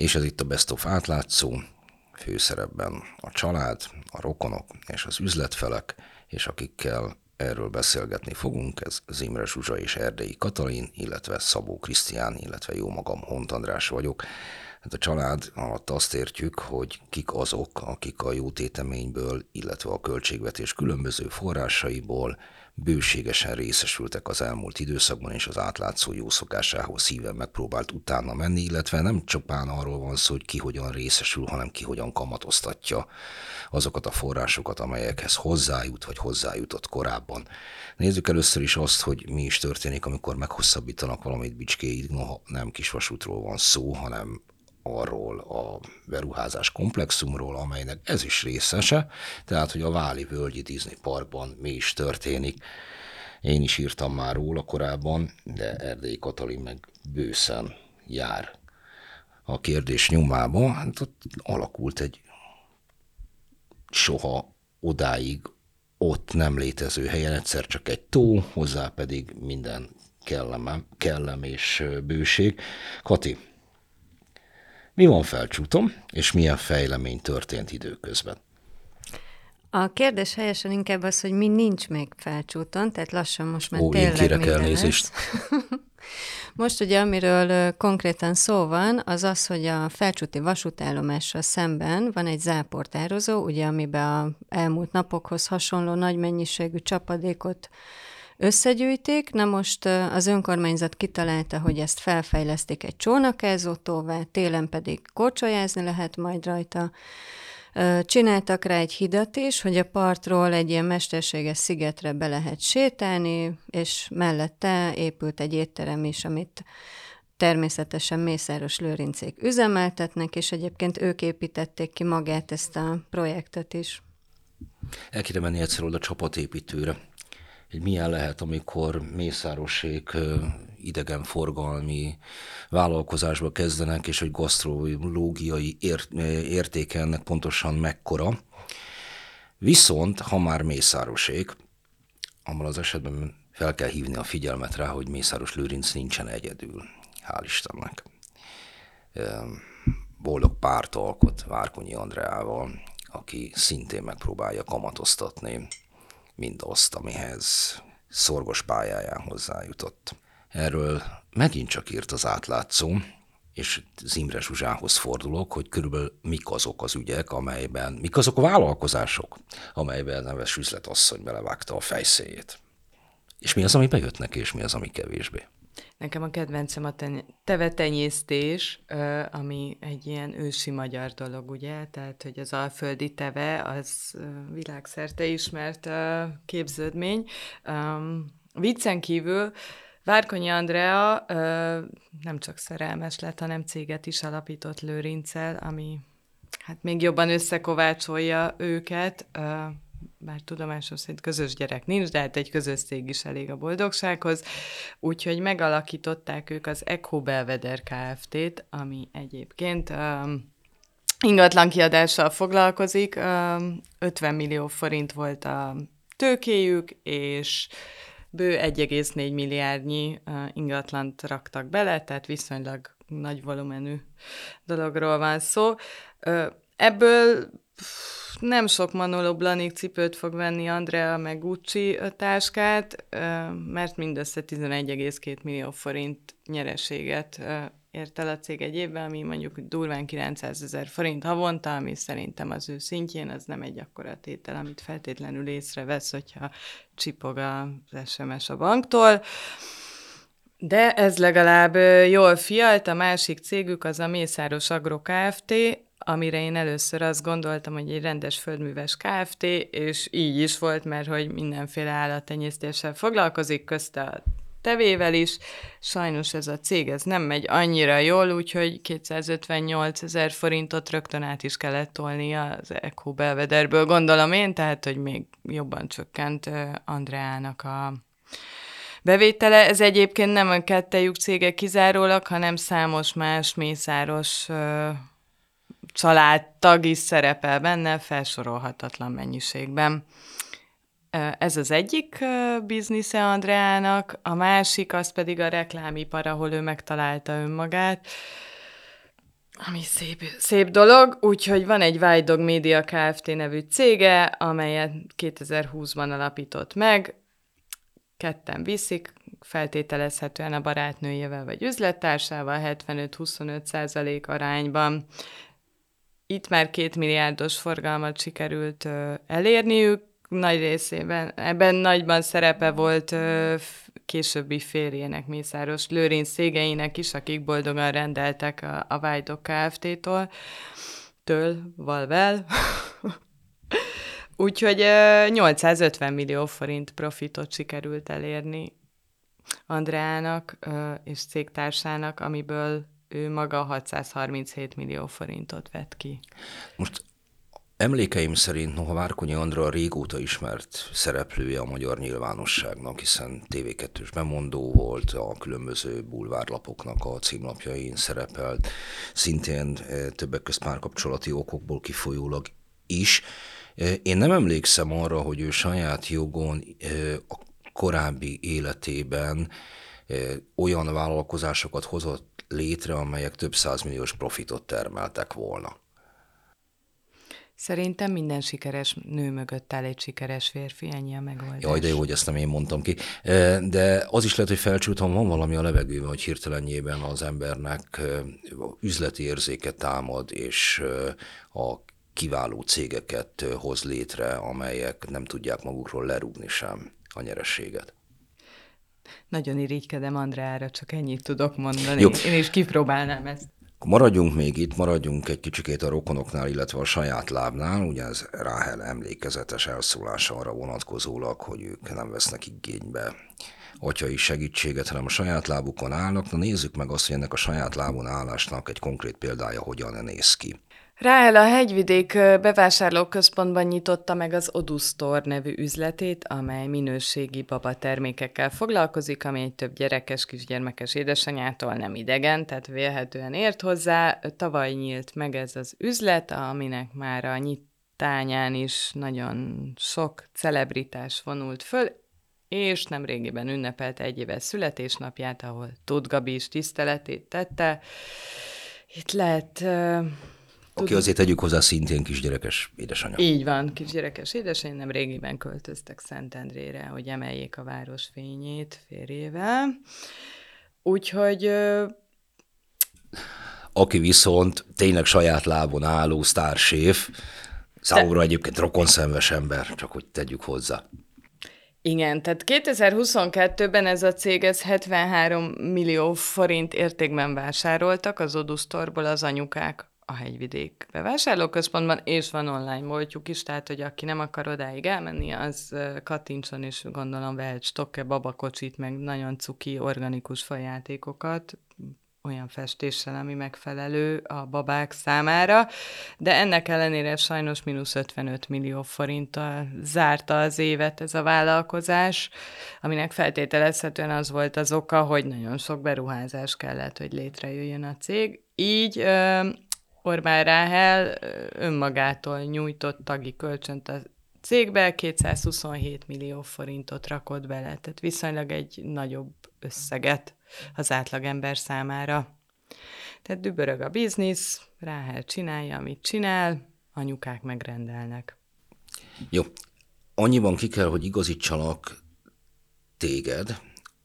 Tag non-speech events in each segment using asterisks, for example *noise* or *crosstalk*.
És ez itt a Best of átlátszó, főszerepben a család, a rokonok és az üzletfelek, és akikkel erről beszélgetni fogunk, ez Zimre Zsuzsa és Erdei Katalin, illetve Szabó Krisztián, illetve jó magam Hont András vagyok. Hát a család alatt azt értjük, hogy kik azok, akik a jótéteményből, illetve a költségvetés különböző forrásaiból bőségesen részesültek az elmúlt időszakban, és az átlátszó jó szokásához szíven megpróbált utána menni, illetve nem csupán arról van szó, hogy ki hogyan részesül, hanem ki hogyan kamatoztatja azokat a forrásokat, amelyekhez hozzájut, vagy hozzájutott korábban. Nézzük először is azt, hogy mi is történik, amikor meghosszabbítanak valamit bicskéig, noha nem kisvasútról van szó, hanem arról a beruházás komplexumról, amelynek ez is részese, tehát hogy a Váli Völgyi Disney Parkban mi is történik. Én is írtam már róla korábban, de Erdély Katalin meg bőszen jár a kérdés nyomába. Hát ott alakult egy soha odáig ott nem létező helyen, egyszer csak egy tó, hozzá pedig minden kellem, kellem és bőség. Kati, mi van felcsúton, és milyen fejlemény történt időközben? A kérdés helyesen inkább az, hogy mi nincs még felcsúton, tehát lassan most már Ó, tényleg kérek minden elnézést. *laughs* Most ugye, amiről konkrétan szó van, az az, hogy a felcsúti vasútállomással szemben van egy záportározó, ugye, amiben a elmúlt napokhoz hasonló nagy mennyiségű csapadékot összegyűjtik. Na most az önkormányzat kitalálta, hogy ezt felfejlesztik egy csónakázótóvá, télen pedig korcsolyázni lehet majd rajta. Csináltak rá egy hidat is, hogy a partról egy ilyen mesterséges szigetre be lehet sétálni, és mellette épült egy étterem is, amit természetesen Mészáros Lőrincék üzemeltetnek, és egyébként ők építették ki magát ezt a projektet is. El kéne menni egyszer oda csapatépítőre, hogy milyen lehet, amikor Mészárosék idegenforgalmi vállalkozásba kezdenek, és hogy gasztrológiai ért, értéke ennek pontosan mekkora. Viszont, ha már Mészárosék, abban az esetben fel kell hívni a figyelmet rá, hogy Mészáros Lőrinc nincsen egyedül. Hál' Istennek. Boldog párt alkot Várkonyi Andreával, aki szintén megpróbálja kamatoztatni mindazt, amihez szorgos pályáján hozzájutott. Erről megint csak írt az átlátszó, és Zimre Zsuzsához fordulok, hogy körülbelül mik azok az ügyek, amelyben, mik azok a vállalkozások, amelyben neves üzletasszony belevágta a fejszéjét. És mi az, ami bejött neki, és mi az, ami kevésbé. Nekem a kedvencem a ten- tevetenyésztés, ami egy ilyen ősi magyar dolog, ugye? Tehát, hogy az alföldi teve, az világszerte ismert képződmény. Viccen kívül Várkonyi Andrea nem csak szerelmes lett, hanem céget is alapított Lőrincel, ami hát még jobban összekovácsolja őket bár tudomásom szerint közös gyerek nincs, de hát egy közös cég is elég a boldogsághoz. Úgyhogy megalakították ők az Echo Belvedere Kft-t, ami egyébként um, ingatlan kiadással foglalkozik. Um, 50 millió forint volt a tőkéjük, és bő 1,4 milliárdnyi uh, ingatlant raktak bele, tehát viszonylag nagy volumenű dologról van szó. Uh, ebből nem sok Manolo Blahnik cipőt fog venni Andrea meg Gucci táskát, mert mindössze 11,2 millió forint nyereséget ért el a cég egy évben, ami mondjuk durván 900 ezer forint havonta, ami szerintem az ő szintjén, az nem egy akkora tétel, amit feltétlenül észrevesz, hogyha csipog az SMS a banktól. De ez legalább jól fialt, a másik cégük az a Mészáros Agro Kft., amire én először azt gondoltam, hogy egy rendes földműves Kft., és így is volt, mert hogy mindenféle állattenyésztéssel foglalkozik, közte a tevével is. Sajnos ez a cég ez nem megy annyira jól, úgyhogy 258 ezer forintot rögtön át is kellett tolni az Echo Belvederből, gondolom én, tehát hogy még jobban csökkent Andreának a bevétele. Ez egyébként nem a kettejük cége kizárólag, hanem számos más mészáros családtag is szerepel benne, felsorolhatatlan mennyiségben. Ez az egyik biznisze Andreának, a másik az pedig a reklámipar, ahol ő megtalálta önmagát. ami szép, szép dolog, úgyhogy van egy White Dog Media Kft. nevű cége, amelyet 2020-ban alapított meg, ketten viszik, feltételezhetően a barátnőjével vagy üzlettársával 75-25 százalék arányban. Itt már két milliárdos forgalmat sikerült elérniük, nagy részében, ebben nagyban szerepe volt későbbi férjének, Mészáros Lőrinc szégeinek is, akik boldogan rendeltek a, a Vájdok Kft-tól, től, valvel. *laughs* Úgyhogy 850 millió forint profitot sikerült elérni Andreának és cégtársának, amiből ő maga 637 millió forintot vett ki. Most Emlékeim szerint noha Várkonyi Andra régóta ismert szereplője a magyar nyilvánosságnak, hiszen TV2-s bemondó volt, a különböző bulvárlapoknak a címlapjain szerepelt, szintén többek között párkapcsolati okokból kifolyólag is. Én nem emlékszem arra, hogy ő saját jogon a korábbi életében olyan vállalkozásokat hozott létre, amelyek több százmilliós profitot termeltek volna. Szerintem minden sikeres nő mögött áll egy sikeres férfi, ennyi a megoldás. Jaj, de jó, hogy ezt nem én mondtam ki. De az is lehet, hogy felcsúton van valami a levegőben, hogy hirtelenjében az embernek üzleti érzéke támad, és a kiváló cégeket hoz létre, amelyek nem tudják magukról lerúgni sem a nyerességet. Nagyon irigykedem Andrára, csak ennyit tudok mondani. Jó. Én is kipróbálnám ezt. Maradjunk még itt, maradjunk egy kicsikét a rokonoknál, illetve a saját lábnál. Ugye ez Ráhel emlékezetes elszólása arra vonatkozólag, hogy ők nem vesznek igénybe atyai segítséget, hanem a saját lábukon állnak. Na nézzük meg azt, hogy ennek a saját lábon állásnak egy konkrét példája hogyan néz ki. Ráel a hegyvidék bevásárlóközpontban nyitotta meg az Odusztor nevű üzletét, amely minőségi baba termékekkel foglalkozik, ami egy több gyerekes kisgyermekes édesanyától nem idegen, tehát vélhetően ért hozzá. Tavaly nyílt meg ez az üzlet, aminek már a nyitányán is nagyon sok celebritás vonult föl, és nem régiben ünnepelte egy éves születésnapját, ahol Tóth Gabi is tiszteletét tette. Itt lehet aki azért tegyük hozzá szintén kisgyerekes édesanyja. Így van, kisgyerekes édesanyja, nem régiben költöztek Szentendrére, hogy emeljék a város fényét férjével. Úgyhogy... Aki viszont tényleg saját lábon álló sztárséf, számomra egyébként rokonszenves ember, csak hogy tegyük hozzá. Igen, tehát 2022-ben ez a cég ez 73 millió forint értékben vásároltak az Odusztorból az anyukák a hegyvidék bevásárlóközpontban, és van online boltjuk is, tehát hogy aki nem akar odáig elmenni, az kattintson, és gondolom vehet stokke babakocsit, meg nagyon cuki organikus fajátékokat, olyan festéssel, ami megfelelő a babák számára, de ennek ellenére sajnos mínusz 55 millió forinttal zárta az évet ez a vállalkozás, aminek feltételezhetően az volt az oka, hogy nagyon sok beruházás kellett, hogy létrejöjjön a cég. Így Orbán Ráhel önmagától nyújtott tagi kölcsönt a cégbe, 227 millió forintot rakott bele, tehát viszonylag egy nagyobb összeget az átlagember számára. Tehát dübörög a biznisz, Ráhel csinálja, amit csinál, anyukák megrendelnek. Jó. Annyiban ki kell, hogy igazítsalak téged,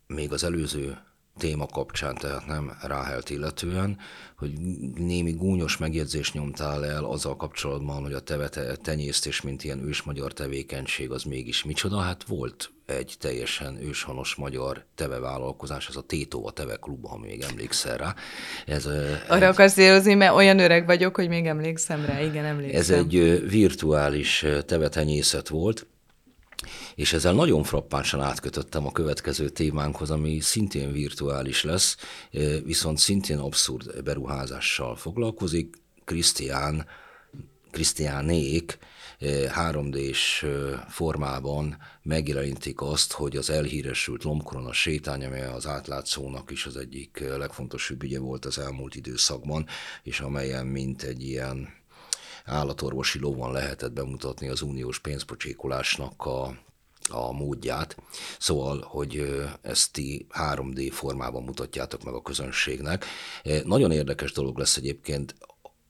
még az előző téma kapcsán, tehát nem Ráhelt illetően, hogy némi gúnyos megjegyzést nyomtál el azzal kapcsolatban, hogy a teve tenyésztés, mint ilyen ősmagyar tevékenység, az mégis micsoda? Hát volt egy teljesen őshonos magyar teve vállalkozás, ez a Tétó, a Teve Klub, ha még emlékszel rá. Ez, Arra egy, akarsz érozni, mert olyan öreg vagyok, hogy még emlékszem rá, igen, emlékszem. Ez egy virtuális tevetenyészet volt, és ezzel nagyon frappánsan átkötöttem a következő témánkhoz, ami szintén virtuális lesz, viszont szintén abszurd beruházással foglalkozik. Krisztián, Krisztiánék 3D-s formában megjelenítik azt, hogy az elhíresült lombkorona sétány, amely az átlátszónak is az egyik legfontosabb ügye volt az elmúlt időszakban, és amelyen mint egy ilyen állatorvosi lovon lehetett bemutatni az uniós pénzpocsékolásnak a a módját, szóval, hogy ezt ti 3D formában mutatjátok meg a közönségnek. Nagyon érdekes dolog lesz egyébként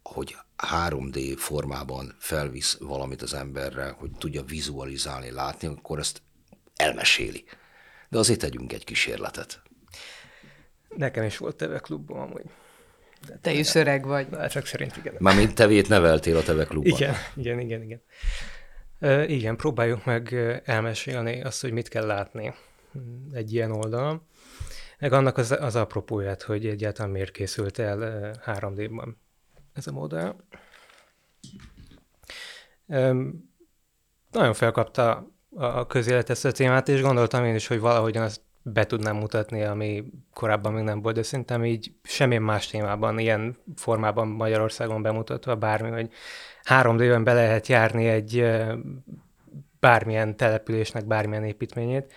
hogy 3D formában felvisz valamit az emberre, hogy tudja vizualizálni, látni, akkor ezt elmeséli. De azért tegyünk egy kísérletet. Nekem is volt teve klubban amúgy. Te is öreg vagy. De csak szerint igen. Mármint tevét neveltél a teve klubban. Igen, igen, igen, igen. Uh, igen, próbáljuk meg elmesélni azt, hogy mit kell látni egy ilyen oldalon. Meg annak az, az apropóját, hogy egyáltalán miért készült el 3D-ban ez a modell. Um, nagyon felkapta a közélet ezt a témát, és gondoltam én is, hogy valahogyan azt be tudnám mutatni, ami korábban még nem volt, de szerintem így semmilyen más témában, ilyen formában Magyarországon bemutatva bármi, hogy három d be lehet járni egy bármilyen településnek bármilyen építményét.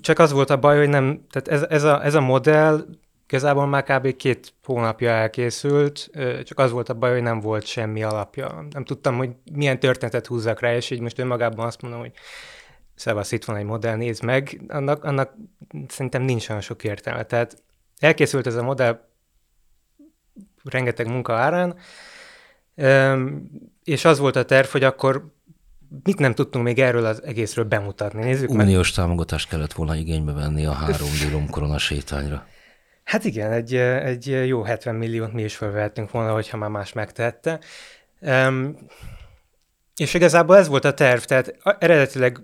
Csak az volt a baj, hogy nem, tehát ez, ez, a, ez a modell igazából már kb. két hónapja elkészült, csak az volt a baj, hogy nem volt semmi alapja. Nem tudtam, hogy milyen történetet húzzak rá, és így most önmagában azt mondom, hogy szevasz, itt van egy modell, nézd meg, annak, annak szerintem nincs olyan sok értelme. Tehát elkészült ez a modell rengeteg munka árán, és az volt a terv, hogy akkor mit nem tudtunk még erről az egészről bemutatni. Nézzük Uniós meg. támogatást kellett volna igénybe venni a három dílom korona sétányra. Hát igen, egy, egy jó 70 milliót mi is felvehettünk volna, hogyha már más megtehette. Um, és igazából ez volt a terv, tehát eredetileg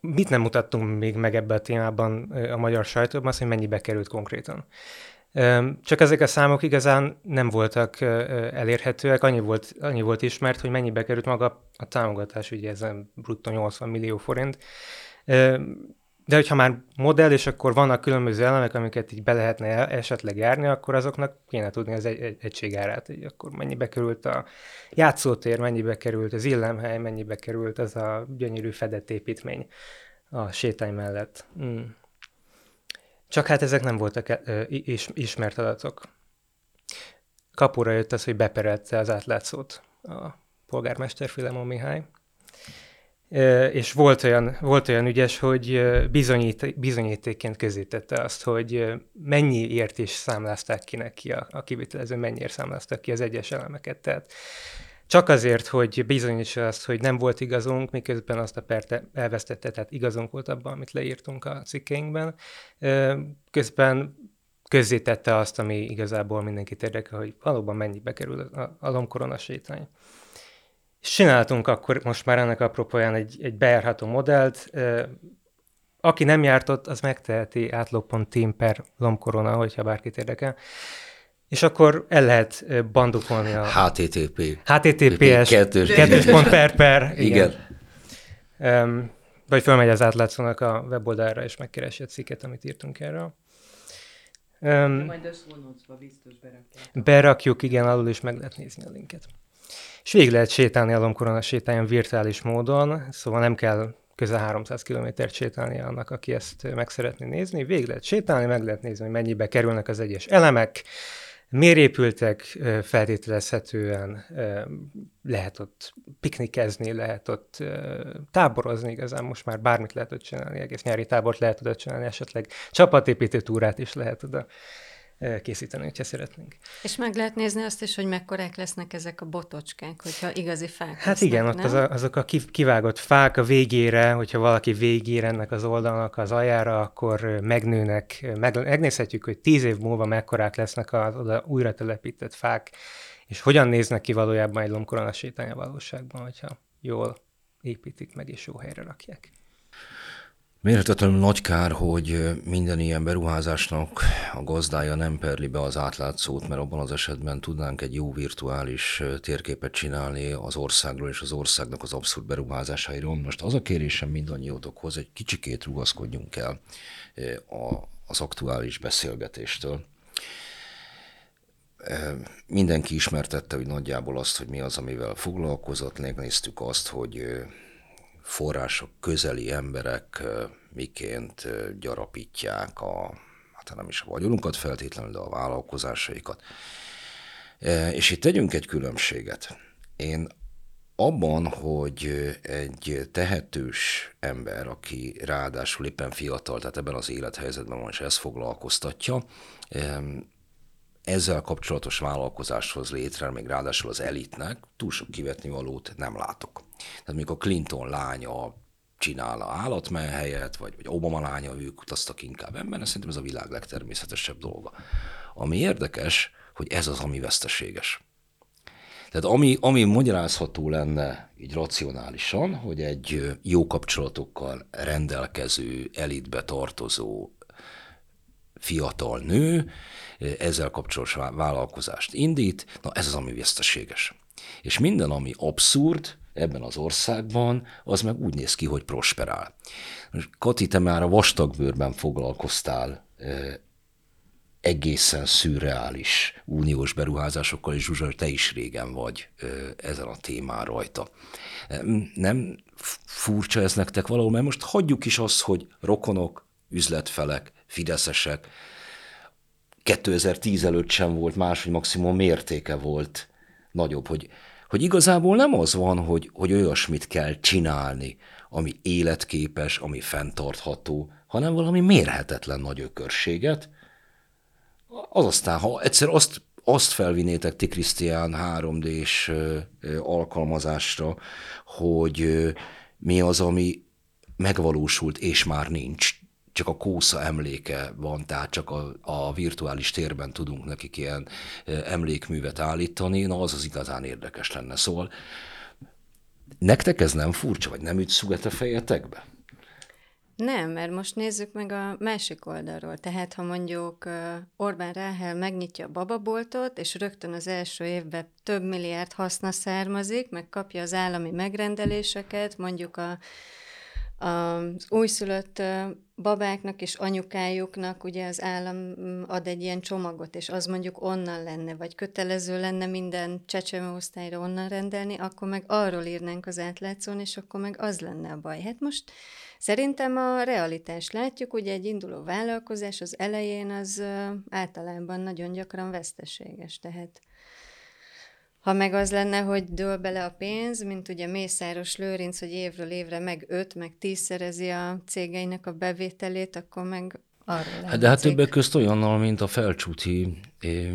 mit nem mutattunk még meg ebbe a témában a magyar sajtóban, az, hogy mennyibe került konkrétan. Csak ezek a számok igazán nem voltak elérhetőek, annyi volt, annyi volt ismert, hogy mennyibe került maga a támogatás, ugye ez bruttó 80 millió forint. De hogyha már modell, és akkor vannak különböző elemek, amiket így be lehetne esetleg járni, akkor azoknak kéne tudni az egy, egy egységárát, hogy akkor mennyibe került a játszótér, mennyibe került az illemhely, mennyibe került az a gyönyörű fedett építmény a sétány mellett. Mm. Csak hát ezek nem voltak ö, is, ismert adatok. Kapura jött az, hogy beperelte az átlátszót a polgármester Filemon Mihály, és volt olyan, volt olyan ügyes, hogy bizonyít, bizonyítékként közítette azt, hogy mennyiért is számlázták ki neki a, a kivitelező, mennyiért számláztak ki az egyes elemeket. Tehát csak azért, hogy bizonyítsa azt, hogy nem volt igazunk, miközben azt a perte elvesztette, tehát igazunk volt abban, amit leírtunk a cikkeinkben. Közben közzétette azt, ami igazából mindenkit érdekel, hogy valóban mennyibe kerül a, a lomkorona sétány. És csináltunk akkor most már ennek apropóján egy, egy bejárható modellt. Aki nem járt ott, az megteheti átlop.team per lomkorona, hogyha bárkit érdekel. És akkor el lehet bandukolni a... HTTP. HTTPS. Kettős pont per per. Igen. igen. Um, vagy fölmegy az átlátszónak a weboldalra, és megkeresi a cikket, amit írtunk erről. Um, majd a biztos berakják. Berakjuk, igen, alul is meg lehet nézni a linket. És végig lehet sétálni a Lomkorona sétályon virtuális módon, szóval nem kell közel 300 kilométert sétálni annak, aki ezt meg szeretné nézni. Végig lehet sétálni, meg lehet nézni, hogy mennyibe kerülnek az egyes elemek, miért épültek, feltételezhetően lehet ott piknikezni, lehet ott táborozni, igazán most már bármit lehet ott csinálni, egész nyári tábort lehet oda csinálni, esetleg csapatépítő túrát is lehet oda készíteni, hogyha szeretnénk. És meg lehet nézni azt is, hogy mekkorák lesznek ezek a botocskák, hogyha igazi fák Hát lesznek, igen, ott az a, azok a kivágott fák a végére, hogyha valaki végére ennek az oldalnak az aljára, akkor megnőnek, meg, megnézhetjük, hogy tíz év múlva mekkorák lesznek az oda újra telepített fák, és hogyan néznek ki valójában egy lombkorona sétány a valóságban, hogyha jól építik meg és jó helyre rakják. Mérhetetlenül nagy kár, hogy minden ilyen beruházásnak a gazdája nem perli be az átlátszót, mert abban az esetben tudnánk egy jó virtuális térképet csinálni az országról és az országnak az abszurd beruházásairól. Most az a kérésem mindannyiótokhoz, egy kicsikét rugaszkodjunk el az aktuális beszélgetéstől. Mindenki ismertette, hogy nagyjából azt, hogy mi az, amivel foglalkozott. Néztük azt, hogy források közeli emberek miként gyarapítják a, hát nem is a vagyonunkat feltétlenül, de a vállalkozásaikat. És itt tegyünk egy különbséget. Én abban, hogy egy tehetős ember, aki ráadásul éppen fiatal, tehát ebben az élethelyzetben van, és ezt foglalkoztatja, ezzel kapcsolatos vállalkozást hoz létre, még ráadásul az elitnek, túl sok kivetni valót nem látok. Tehát mikor Clinton lánya csinál a állatmenhelyet, vagy, vagy Obama lánya, ők utaztak inkább ember, szerintem ez a világ legtermészetesebb dolga. Ami érdekes, hogy ez az, ami veszteséges. Tehát ami, ami magyarázható lenne így racionálisan, hogy egy jó kapcsolatokkal rendelkező, elitbe tartozó fiatal nő ezzel kapcsolatos vállalkozást indít, na ez az, ami veszteséges. És minden, ami abszurd ebben az országban, az meg úgy néz ki, hogy prosperál. Kati, te már a vastagbőrben foglalkoztál egészen szürreális uniós beruházásokkal, és Zsuzsa, te is régen vagy ezen a témán rajta. Nem furcsa ez nektek valahol, mert most hagyjuk is azt, hogy rokonok, üzletfelek, fideszesek, 2010 előtt sem volt más, hogy maximum mértéke volt nagyobb, hogy, hogy igazából nem az van, hogy, hogy olyasmit kell csinálni, ami életképes, ami fenntartható, hanem valami mérhetetlen nagy ökörséget, az aztán, ha egyszer azt, azt felvinnétek ti, Krisztián, 3D-s alkalmazásra, hogy mi az, ami megvalósult és már nincs, csak a kósza emléke van, tehát csak a, a virtuális térben tudunk nekik ilyen emlékművet állítani, na az az igazán érdekes lenne. Szóval nektek ez nem furcsa, vagy nem üt szuget a fejetekbe? Nem, mert most nézzük meg a másik oldalról. Tehát, ha mondjuk Orbán Ráhel megnyitja a bababoltot, és rögtön az első évben több milliárd haszna származik, meg kapja az állami megrendeléseket, mondjuk a az újszülött babáknak és anyukájuknak ugye az állam mm, ad egy ilyen csomagot, és az mondjuk onnan lenne, vagy kötelező lenne minden csecsemőosztályra onnan rendelni, akkor meg arról írnánk az átlátszón, és akkor meg az lenne a baj. Hát most szerintem a realitást látjuk, ugye egy induló vállalkozás az elején az általában nagyon gyakran veszteséges, tehát ha meg az lenne, hogy dől bele a pénz, mint ugye Mészáros Lőrinc, hogy évről évre meg öt, meg tízszerezi a cégeinek a bevételét, akkor meg arról hát De hát többek közt olyannal, mint a felcsúti eh,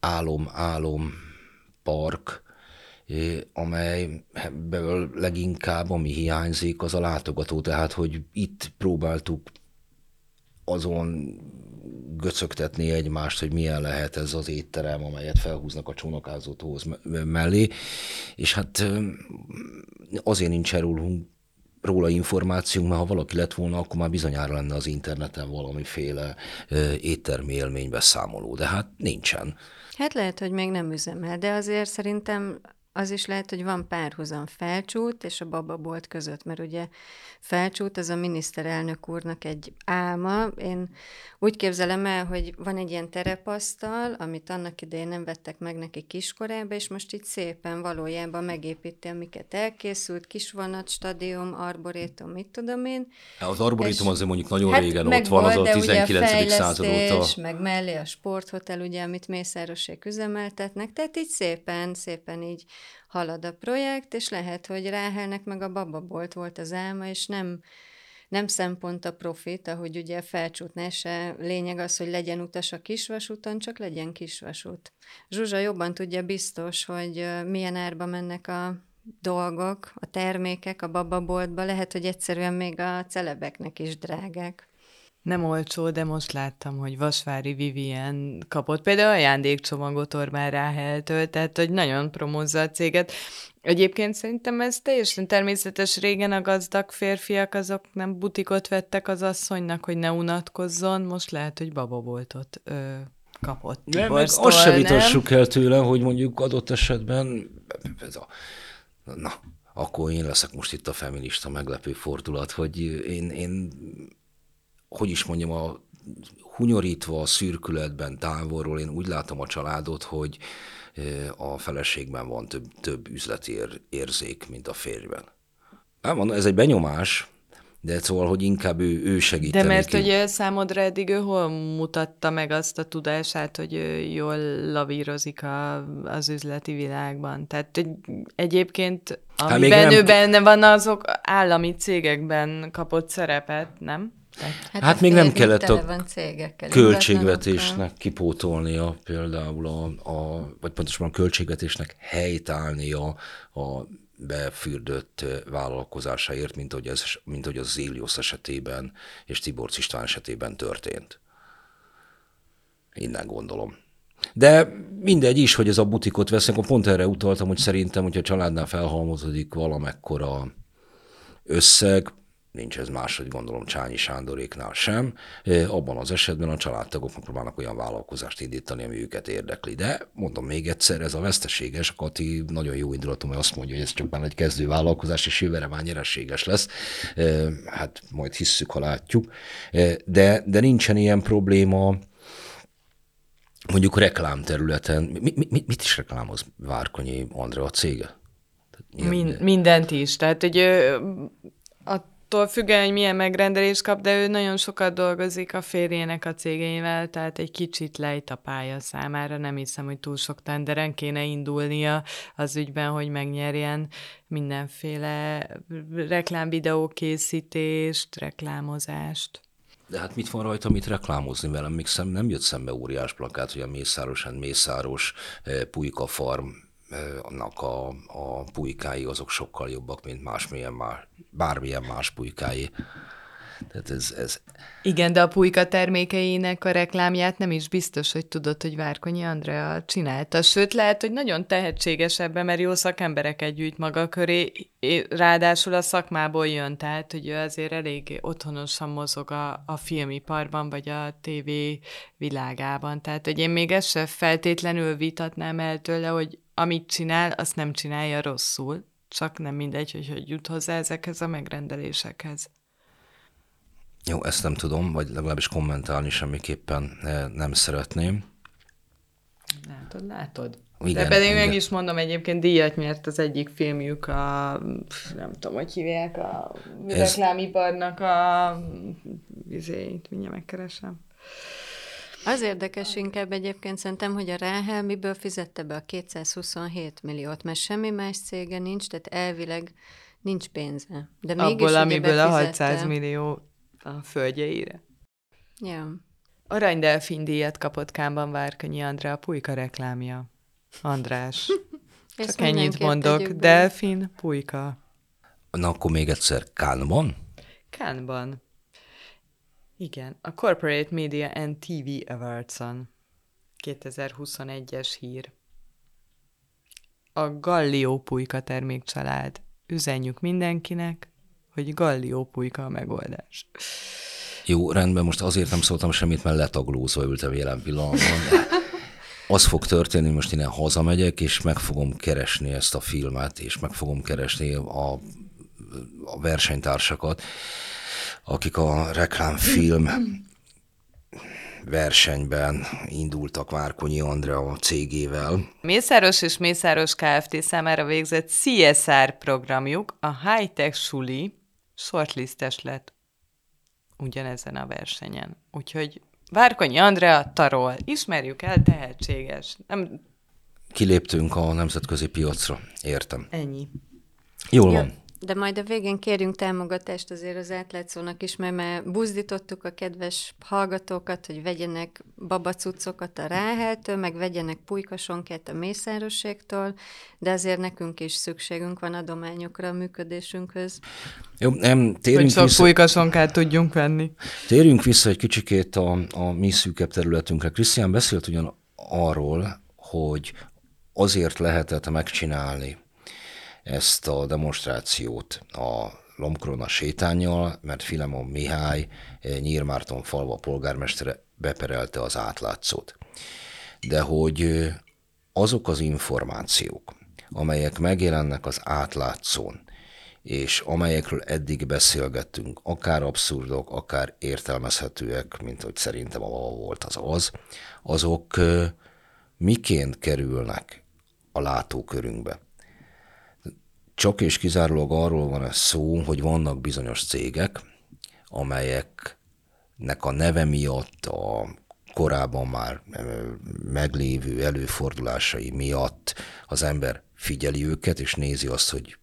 álom, álom park, amelyből leginkább, ami hiányzik, az a látogató. Tehát, hogy itt próbáltuk azon göcögtetni egymást, hogy milyen lehet ez az étterem, amelyet felhúznak a csónakázótóhoz mellé, és hát azért nincs erről róla információnk, mert ha valaki lett volna, akkor már bizonyára lenne az interneten valamiféle éttermi élménybeszámoló, de hát nincsen. Hát lehet, hogy még nem üzemel, de azért szerintem az is lehet, hogy van párhuzam felcsút és a bababolt között, mert ugye felcsút az a miniszterelnök úrnak egy álma. Én úgy képzelem el, hogy van egy ilyen terepasztal, amit annak idején nem vettek meg neki kiskorába, és most itt szépen valójában megépíti, amiket elkészült, kisvonat, stadium, arborétum, mit tudom én. Az arborétum azért mondjuk nagyon hát régen ott van, az a 19. század óta. meg mellé a sporthotel, ugye, amit Mészárosék üzemeltetnek, tehát így szépen, szépen így halad a projekt, és lehet, hogy Ráhelnek meg a bababolt volt az álma, és nem, nem szempont a profit, ahogy ugye a felcsútnál se lényeg az, hogy legyen utas a kisvasúton, csak legyen kisvasút. Zsuzsa jobban tudja biztos, hogy milyen árba mennek a dolgok, a termékek a bababoltba, lehet, hogy egyszerűen még a celebeknek is drágák. Nem olcsó, de most láttam, hogy Vasvári Vivien kapott például ajándékcsomagot Orbán Ráheltől, tehát hogy nagyon promózza a céget. Egyébként szerintem ez teljesen természetes. Régen a gazdag férfiak azok nem butikot vettek az asszonynak, hogy ne unatkozzon, most lehet, hogy bababoltot ö, kapott. De meg azt se vitassuk el tőle, hogy mondjuk adott esetben ez a, na, akkor én leszek most itt a feminista meglepő fordulat, hogy én, én hogy is mondjam, a hunyorítva a szürkületben távolról, én úgy látom a családot, hogy a feleségben van több, több üzleti ér, érzék, mint a férjben. Nem mondom, ez egy benyomás, de szóval, hogy inkább ő, ő segíteni. De mert ki. hogy számodra eddig ő hol mutatta meg azt a tudását, hogy ő jól lavírozik a, az üzleti világban? Tehát egyébként, amiben hát ő nem... benne van, azok állami cégekben kapott szerepet, nem? Hát, Hát még nem kellett a cégekkel, költségvetésnek kipótolnia például a, a, vagy pontosabban a költségvetésnek helytállnia a befürdött vállalkozásáért, mint hogy, ez, mint hogy az Zélius esetében és Tibor István esetében történt. Innen gondolom. De mindegy is, hogy ez a butikot vesznek, akkor pont erre utaltam, hogy szerintem, hogyha a családnál felhalmozódik valamekkora összeg, nincs ez máshogy gondolom Csányi Sándoréknál sem, abban az esetben a családtagok megpróbálnak olyan vállalkozást indítani, ami őket érdekli. De mondom még egyszer, ez a veszteséges, Kati nagyon jó indulatú, hogy azt mondja, hogy ez csak már egy kezdő vállalkozás, és jövőre már nyereséges lesz. Hát majd hisszük, ha látjuk. De, de nincsen ilyen probléma, mondjuk reklámterületen. Mi, mi, mit is reklámoz Várkonyi Andrea cége? Min- mindent is. Tehát, hogy attól függően, hogy milyen megrendelést kap, de ő nagyon sokat dolgozik a férjének a cégeivel, tehát egy kicsit lejt a pálya számára. Nem hiszem, hogy túl sok tenderen kéne indulnia az ügyben, hogy megnyerjen mindenféle reklámvideó készítést, reklámozást. De hát mit van rajta, mit reklámozni velem? Még szem, nem jött szembe óriás plakát, hogy a Mészáros Mészáros Pulyka Farm annak a, a pulykái azok sokkal jobbak, mint másmilyen más, bármilyen más pulykái. Tehát ez, ez... Igen, de a pulyka termékeinek a reklámját nem is biztos, hogy tudod, hogy Várkonyi Andrea csinálta. Sőt, lehet, hogy nagyon tehetséges ebben, mert jó szakembereket gyűjt maga köré, ráadásul a szakmából jön, tehát hogy ő azért elég otthonosan mozog a, a filmiparban, vagy a TV világában. Tehát, hogy én még ezt se feltétlenül vitatnám el tőle, hogy amit csinál, azt nem csinálja rosszul, csak nem mindegy, hogy hogy jut hozzá ezekhez a megrendelésekhez. Jó, ezt nem tudom, vagy legalábbis kommentálni semmiképpen eh, nem szeretném. Látod, látod. Igen, De pedig igen. meg is mondom, egyébként díjat nyert az egyik filmjük a, nem tudom, hogy hívják, a reklámiparnak a, vizéit, mindjárt megkeresem. Az érdekes inkább egyébként szerintem, hogy a Ráhel miből fizette be a 227 milliót, mert semmi más cége nincs, tehát elvileg nincs pénze. De mégis Abból, amiből a befizette. 600 millió a földjeire. Ja. Aranydelfin díjat kapott Kámban Várkonyi Andrá a Pulyka reklámja. András. *laughs* Csak ennyit mondok. Delfin, Pulyka. Na akkor még egyszer Kánban? Cannes-ban. Igen, a Corporate Media and TV Awards-on. 2021-es hír. A Gallió Pulyka termékcsalád. Üzenjük mindenkinek, hogy Gallió Pulyka a megoldás. Jó, rendben, most azért nem szóltam semmit, mert letaglózva ültem jelen pillanatban. De az fog történni, most innen hazamegyek, és meg fogom keresni ezt a filmet, és meg fogom keresni a, a versenytársakat, akik a reklámfilm versenyben indultak Várkonyi Andrea cégével. Mészáros és Mészáros Kft. számára végzett CSR programjuk, a High Tech Suli shortlistes lett ugyanezen a versenyen. Úgyhogy Várkonyi Andrea tarol, ismerjük el, tehetséges. Nem, Kiléptünk a nemzetközi piacra, értem. ennyi. Jól Ja, van. De majd a végén kérjünk támogatást azért az átlátszónak is, mert már buzdítottuk a kedves hallgatókat, hogy vegyenek babacucokat a Ráheltől, meg vegyenek pulykasonkát a Mészároséktól, de azért nekünk is szükségünk van adományokra a működésünkhöz. Jó, nem, Hogy térjünk sok vissza, pulykasonkát tudjunk venni. térjünk vissza egy kicsikét a, a mi szűkebb területünkre. Krisztián beszélt ugyan arról, hogy azért lehetett megcsinálni ezt a demonstrációt a Lomkrona sétányjal, mert Filemon Mihály, eh, Nyírmárton falva polgármestere beperelte az átlátszót. De hogy eh, azok az információk, amelyek megjelennek az átlátszón, és amelyekről eddig beszélgettünk, akár abszurdok, akár értelmezhetőek, mint hogy szerintem a volt az az, azok ö, miként kerülnek a látókörünkbe. Csak és kizárólag arról van ez szó, hogy vannak bizonyos cégek, amelyeknek a neve miatt, a korábban már meglévő előfordulásai miatt az ember figyeli őket, és nézi azt, hogy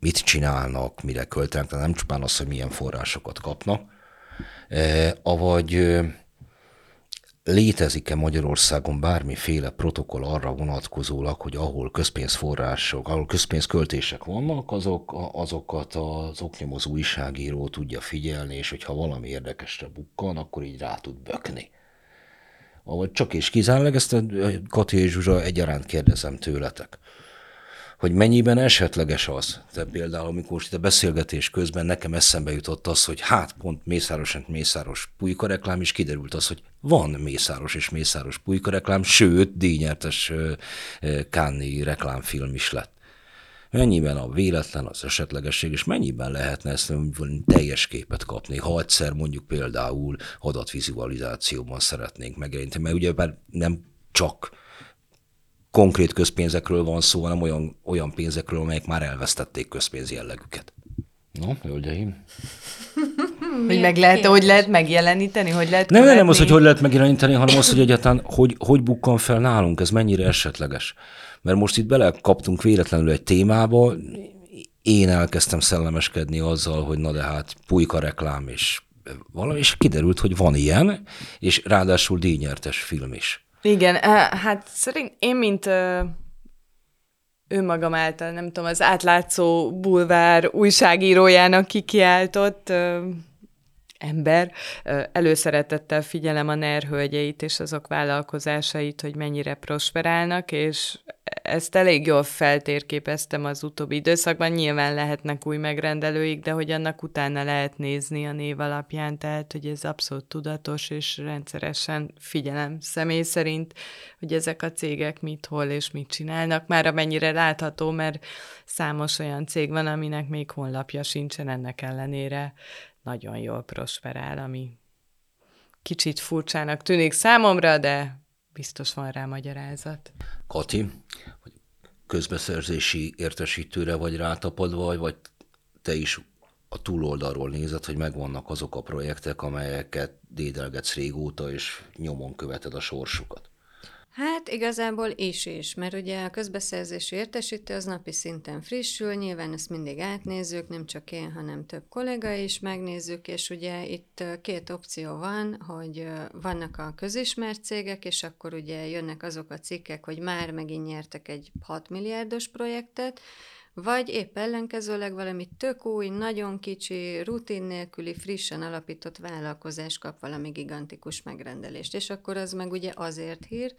mit csinálnak, mire költenek, nem csupán az, hogy milyen forrásokat kapnak, E, avagy létezik-e Magyarországon bármiféle protokoll arra vonatkozólag, hogy ahol közpénzforrások, ahol közpénzköltések vannak, azok, azokat az oknyomozó újságíró tudja figyelni, és hogyha valami érdekesre bukkan, akkor így rá tud bökni. Vagy csak és kizárólag ezt a Kati és Zsuzsa egyaránt kérdezem tőletek hogy mennyiben esetleges az. Tehát például, amikor most a beszélgetés közben nekem eszembe jutott az, hogy hát pont Mészáros és Mészáros pulyka reklám, is kiderült az, hogy van Mészáros és Mészáros pulyka reklám, sőt, díjnyertes Kánni reklámfilm is lett. Mennyiben a véletlen, az esetlegesség, és mennyiben lehetne ezt teljes képet kapni, ha egyszer mondjuk például adatvizualizációban szeretnénk megjeleníteni, mert ugye nem csak konkrét közpénzekről van szó, hanem olyan, olyan pénzekről, amelyek már elvesztették közpénz jellegüket. No, hölgyeim. *laughs* hogy meg lehet, hogy lehet megjeleníteni, hogy lehet Nem, nem, nem az, hogy hogy lehet megjeleníteni, hanem az, hogy egyáltalán hogy, hogy bukkan fel nálunk, ez mennyire esetleges. Mert most itt belekaptunk véletlenül egy témába, én elkezdtem szellemeskedni azzal, hogy na de hát pulyka reklám, és valami, és kiderült, hogy van ilyen, és ráadásul díjnyertes film is. Igen, hát szerint én, mint önmagam által, nem tudom, az átlátszó bulvár újságírójának kikiáltott ember. Előszeretettel figyelem a NER hölgyeit és azok vállalkozásait, hogy mennyire prosperálnak, és ezt elég jól feltérképeztem az utóbbi időszakban. Nyilván lehetnek új megrendelőik, de hogy annak utána lehet nézni a név alapján, tehát hogy ez abszolút tudatos, és rendszeresen figyelem személy szerint, hogy ezek a cégek mit, hol és mit csinálnak. Már amennyire látható, mert számos olyan cég van, aminek még honlapja sincsen ennek ellenére nagyon jól prosperál, ami kicsit furcsának tűnik számomra, de biztos van rá magyarázat. Kati, hogy közbeszerzési értesítőre vagy rátapadva, vagy te is a túloldalról nézed, hogy megvannak azok a projektek, amelyeket dédelgetsz régóta, és nyomon követed a sorsukat. Hát igazából is is, mert ugye a közbeszerzési értesítő az napi szinten frissül, nyilván ezt mindig átnézzük, nem csak én, hanem több kollega is megnézzük, és ugye itt két opció van, hogy vannak a közismert cégek, és akkor ugye jönnek azok a cikkek, hogy már megint nyertek egy 6 milliárdos projektet, vagy épp ellenkezőleg valami tök új, nagyon kicsi, rutin nélküli, frissen alapított vállalkozás kap valami gigantikus megrendelést, és akkor az meg ugye azért hír,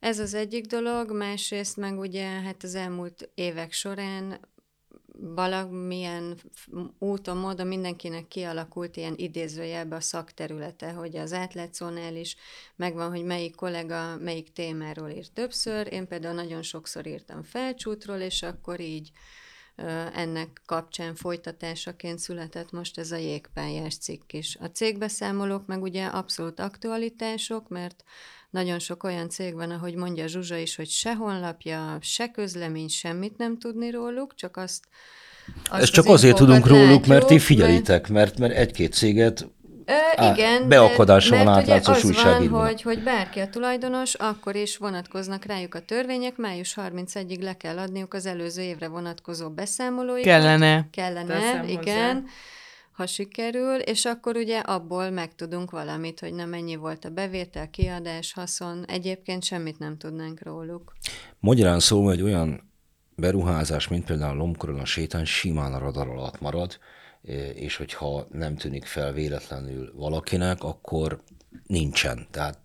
ez az egyik dolog, másrészt meg ugye hát az elmúlt évek során valamilyen úton, módon mindenkinek kialakult ilyen idézőjelbe a szakterülete, hogy az átlátszónál is megvan, hogy melyik kollega melyik témáról írt többször. Én például nagyon sokszor írtam felcsútról, és akkor így ennek kapcsán folytatásaként született most ez a jégpályás cikk is. A cégbeszámolók meg ugye abszolút aktualitások, mert nagyon sok olyan cég van, ahogy mondja Zsuzsa is, hogy se honlapja, se közlemény, semmit nem tudni róluk, csak azt azt Ezt csak az azért tudunk róluk, mert ti figyelitek, mert, mert egy-két céget Ö, igen, beakadása van átlátszós újságírónak. Van, hogy, hogy bárki a tulajdonos, akkor is vonatkoznak rájuk a törvények, május 31-ig le kell adniuk az előző évre vonatkozó beszámolóikat. Kellene. Kellene, igen. Hozzá ha sikerül, és akkor ugye abból megtudunk valamit, hogy nem mennyi volt a bevétel, kiadás, haszon, egyébként semmit nem tudnánk róluk. Magyarán szó, hogy olyan beruházás, mint például a lomkorona sétán simán a radar alatt marad, és hogyha nem tűnik fel véletlenül valakinek, akkor nincsen. Tehát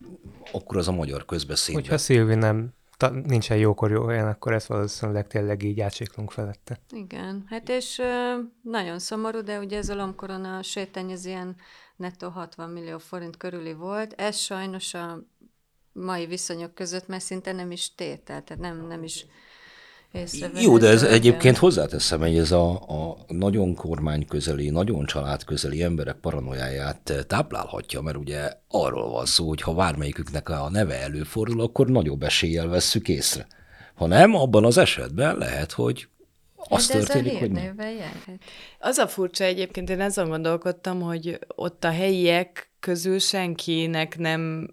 akkor az a magyar közbeszédben. Hogyha Szilvi nem ta, nincsen jókor jó olyan, akkor ezt valószínűleg tényleg így átsiklunk felette. Igen, hát és nagyon szomorú, de ugye ez a lomkorona sétány, ez ilyen nettó 60 millió forint körüli volt. Ez sajnos a mai viszonyok között, mert szinte nem is tétel, tehát nem, nem is jó, de ez egyébként hozzáteszem, hogy ez a, a nagyon kormány közeli, nagyon család közeli emberek paranoiáját táplálhatja, mert ugye arról van szó, hogy ha bármelyiküknek a neve előfordul, akkor nagyobb eséllyel vesszük észre. Ha nem, abban az esetben lehet, hogy az hát történik, hogy nem. Az a furcsa egyébként, én azon gondolkodtam, hogy ott a helyiek közül senkinek nem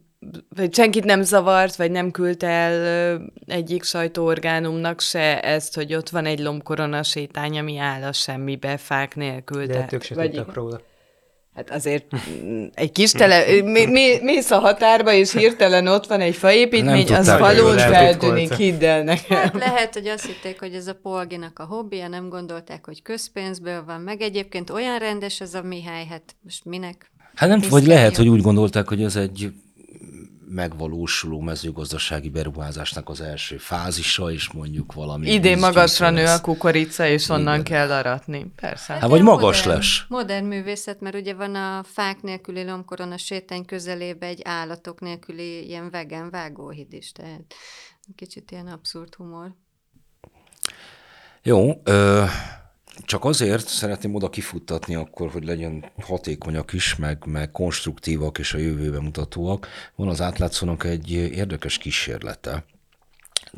vagy senkit nem zavart, vagy nem küldte el egyik sajtóorgánumnak se ezt, hogy ott van egy lombkorona sétány, ami áll a semmibe, fák nélkül. De, de ők se vagy... tudtak róla. Hát azért mm, egy kis tele, *laughs* mi, mi, mész a határba, és hirtelen ott van egy faépítmény, az jól feltűnik, hidd el nekem. Hát lehet, hogy azt hitték, hogy ez a polginak a hobbija, nem gondolták, hogy közpénzből van, meg egyébként olyan rendes ez a Mihály, hát most minek? Hát nem, vagy lehet, hogy úgy gondolták, hogy ez egy megvalósuló mezőgazdasági beruházásnak az első fázisa, és mondjuk valami... Idén magasra nő a kukorica, és onnan Igen. kell aratni. Persze. Hát vagy ilyen magas modern, lesz. Modern művészet, mert ugye van a fák nélküli lomkoron a sétány közelébe egy állatok nélküli ilyen vegán vágóhíd is, tehát kicsit ilyen abszurd humor. Jó, ö, csak azért szeretném oda kifuttatni akkor, hogy legyen hatékonyak is, meg, meg konstruktívak és a jövőbe mutatóak. Van az átlátszónak egy érdekes kísérlete.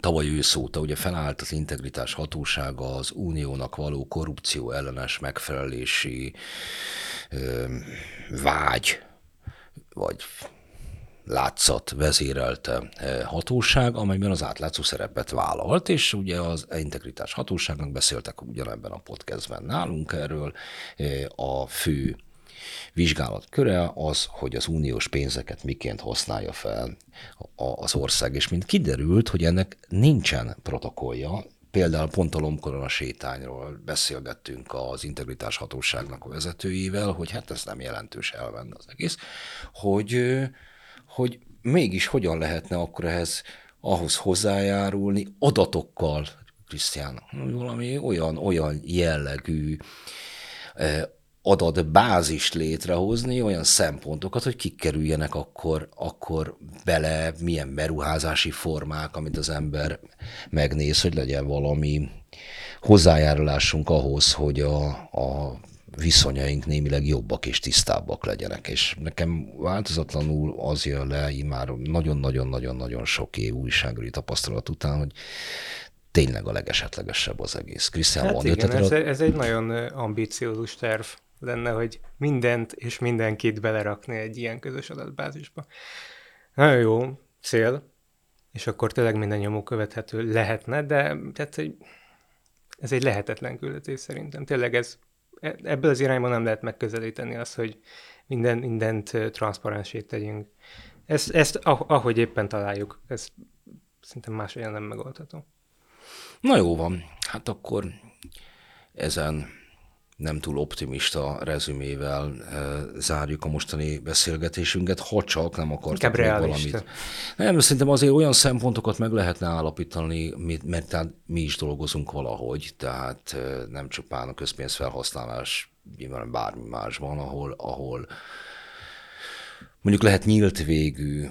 Tavaly ősz óta ugye felállt az integritás hatósága az uniónak való korrupció ellenes megfelelési ö, vágy, vagy látszat vezérelte eh, hatóság, amelyben az átlátszó szerepet vállalt, és ugye az integritás hatóságnak beszéltek ugyanebben a podcastben nálunk erről. Eh, A fő vizsgálat köre az, hogy az uniós pénzeket miként használja fel a- az ország, és mint kiderült, hogy ennek nincsen protokollja, Például pont a Lomkorona sétányról beszélgettünk az integritás hatóságnak a vezetőjével, hogy hát ez nem jelentős elvenne az egész, hogy, ö, hogy mégis hogyan lehetne akkor ehhez ahhoz hozzájárulni adatokkal, Krisztián, valami olyan, olyan jellegű eh, adatbázist létrehozni, olyan szempontokat, hogy kik kerüljenek akkor, akkor bele, milyen beruházási formák, amit az ember megnéz, hogy legyen valami hozzájárulásunk ahhoz, hogy a, a viszonyaink némileg jobbak és tisztábbak legyenek. És nekem változatlanul az jön le, így már nagyon-nagyon-nagyon-nagyon sok év újságírói tapasztalat után, hogy tényleg a legesetlegesebb az egész. Krisztián, Hát van igen, ez, ez egy nagyon ö, ambiciózus terv lenne, hogy mindent és mindenkit belerakni egy ilyen közös adatbázisba. Nagyon jó cél, és akkor tényleg minden nyomó követhető lehetne, de tehát, hogy ez egy lehetetlen küldetés szerintem. Tényleg ez, ebből az irányban nem lehet megközelíteni azt, hogy minden, mindent transzparensét tegyünk. Ezt, ezt ah- ahogy éppen találjuk, ez szerintem máshogyan nem megoldható. Na jó van, hát akkor ezen nem túl optimista rezümével e, zárjuk a mostani beszélgetésünket, ha csak nem akartak még valamit. Nem, szerintem azért olyan szempontokat meg lehetne állapítani, mert tehát mi is dolgozunk valahogy, tehát e, nem csupán a közpénzfelhasználás, nyilván bármi másban, ahol, ahol mondjuk lehet nyílt végű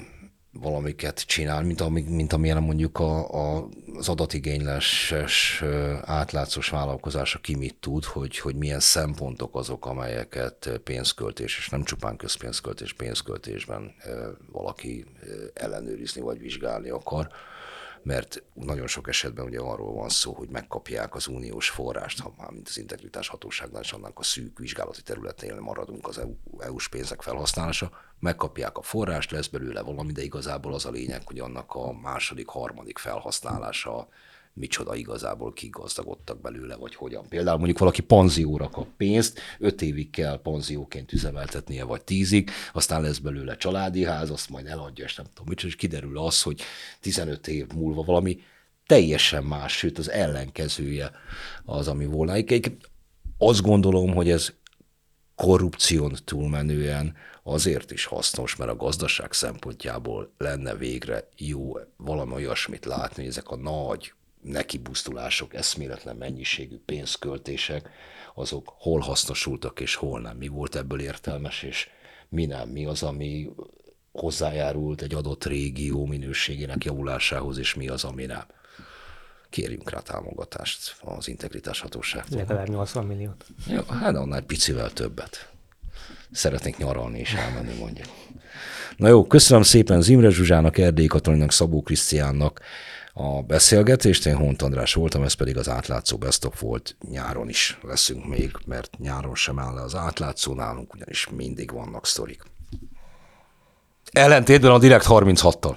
valamiket csinál, mint, ami, mint amilyen mondjuk a, a, az adatigényléses ö, átlátszós vállalkozása ki mit tud, hogy, hogy milyen szempontok azok, amelyeket pénzköltés, és nem csupán közpénzköltés, pénzköltésben valaki ellenőrizni vagy vizsgálni akar mert nagyon sok esetben ugye arról van szó, hogy megkapják az uniós forrást, ha már mint az integritás hatóságnál és annak a szűk vizsgálati területén maradunk az EU, EU-s pénzek felhasználása, megkapják a forrást, lesz belőle valami, de igazából az a lényeg, hogy annak a második, harmadik felhasználása micsoda igazából kik gazdagodtak belőle, vagy hogyan. Például mondjuk valaki panzióra kap pénzt, öt évig kell panzióként üzemeltetnie, vagy tízig, aztán lesz belőle családi ház, azt majd eladja, és nem tudom mit, és kiderül az, hogy 15 év múlva valami teljesen más, sőt az ellenkezője az, ami volna. Egy- Azt gondolom, hogy ez korrupción túlmenően azért is hasznos, mert a gazdaság szempontjából lenne végre jó valami olyasmit látni, hogy ezek a nagy nekibusztulások, eszméletlen mennyiségű pénzköltések, azok hol hasznosultak és hol nem. Mi volt ebből értelmes, és mi nem. Mi az, ami hozzájárult egy adott régió minőségének javulásához, és mi az, ami nem. Kérjünk rá támogatást az integritás hatóságtól. Legalább 80 milliót. Jó, hát annál picivel többet. Szeretnék nyaralni és elmenni, mondjuk. Na jó, köszönöm szépen Zimre Zsuzsának, Erdély Katalinnak, Szabó Krisztiánnak a beszélgetést. Én Hont András voltam, ez pedig az átlátszó Best volt. Nyáron is leszünk még, mert nyáron sem áll le az átlátszó nálunk, ugyanis mindig vannak sztorik. Ellentétben a Direkt 36-tal.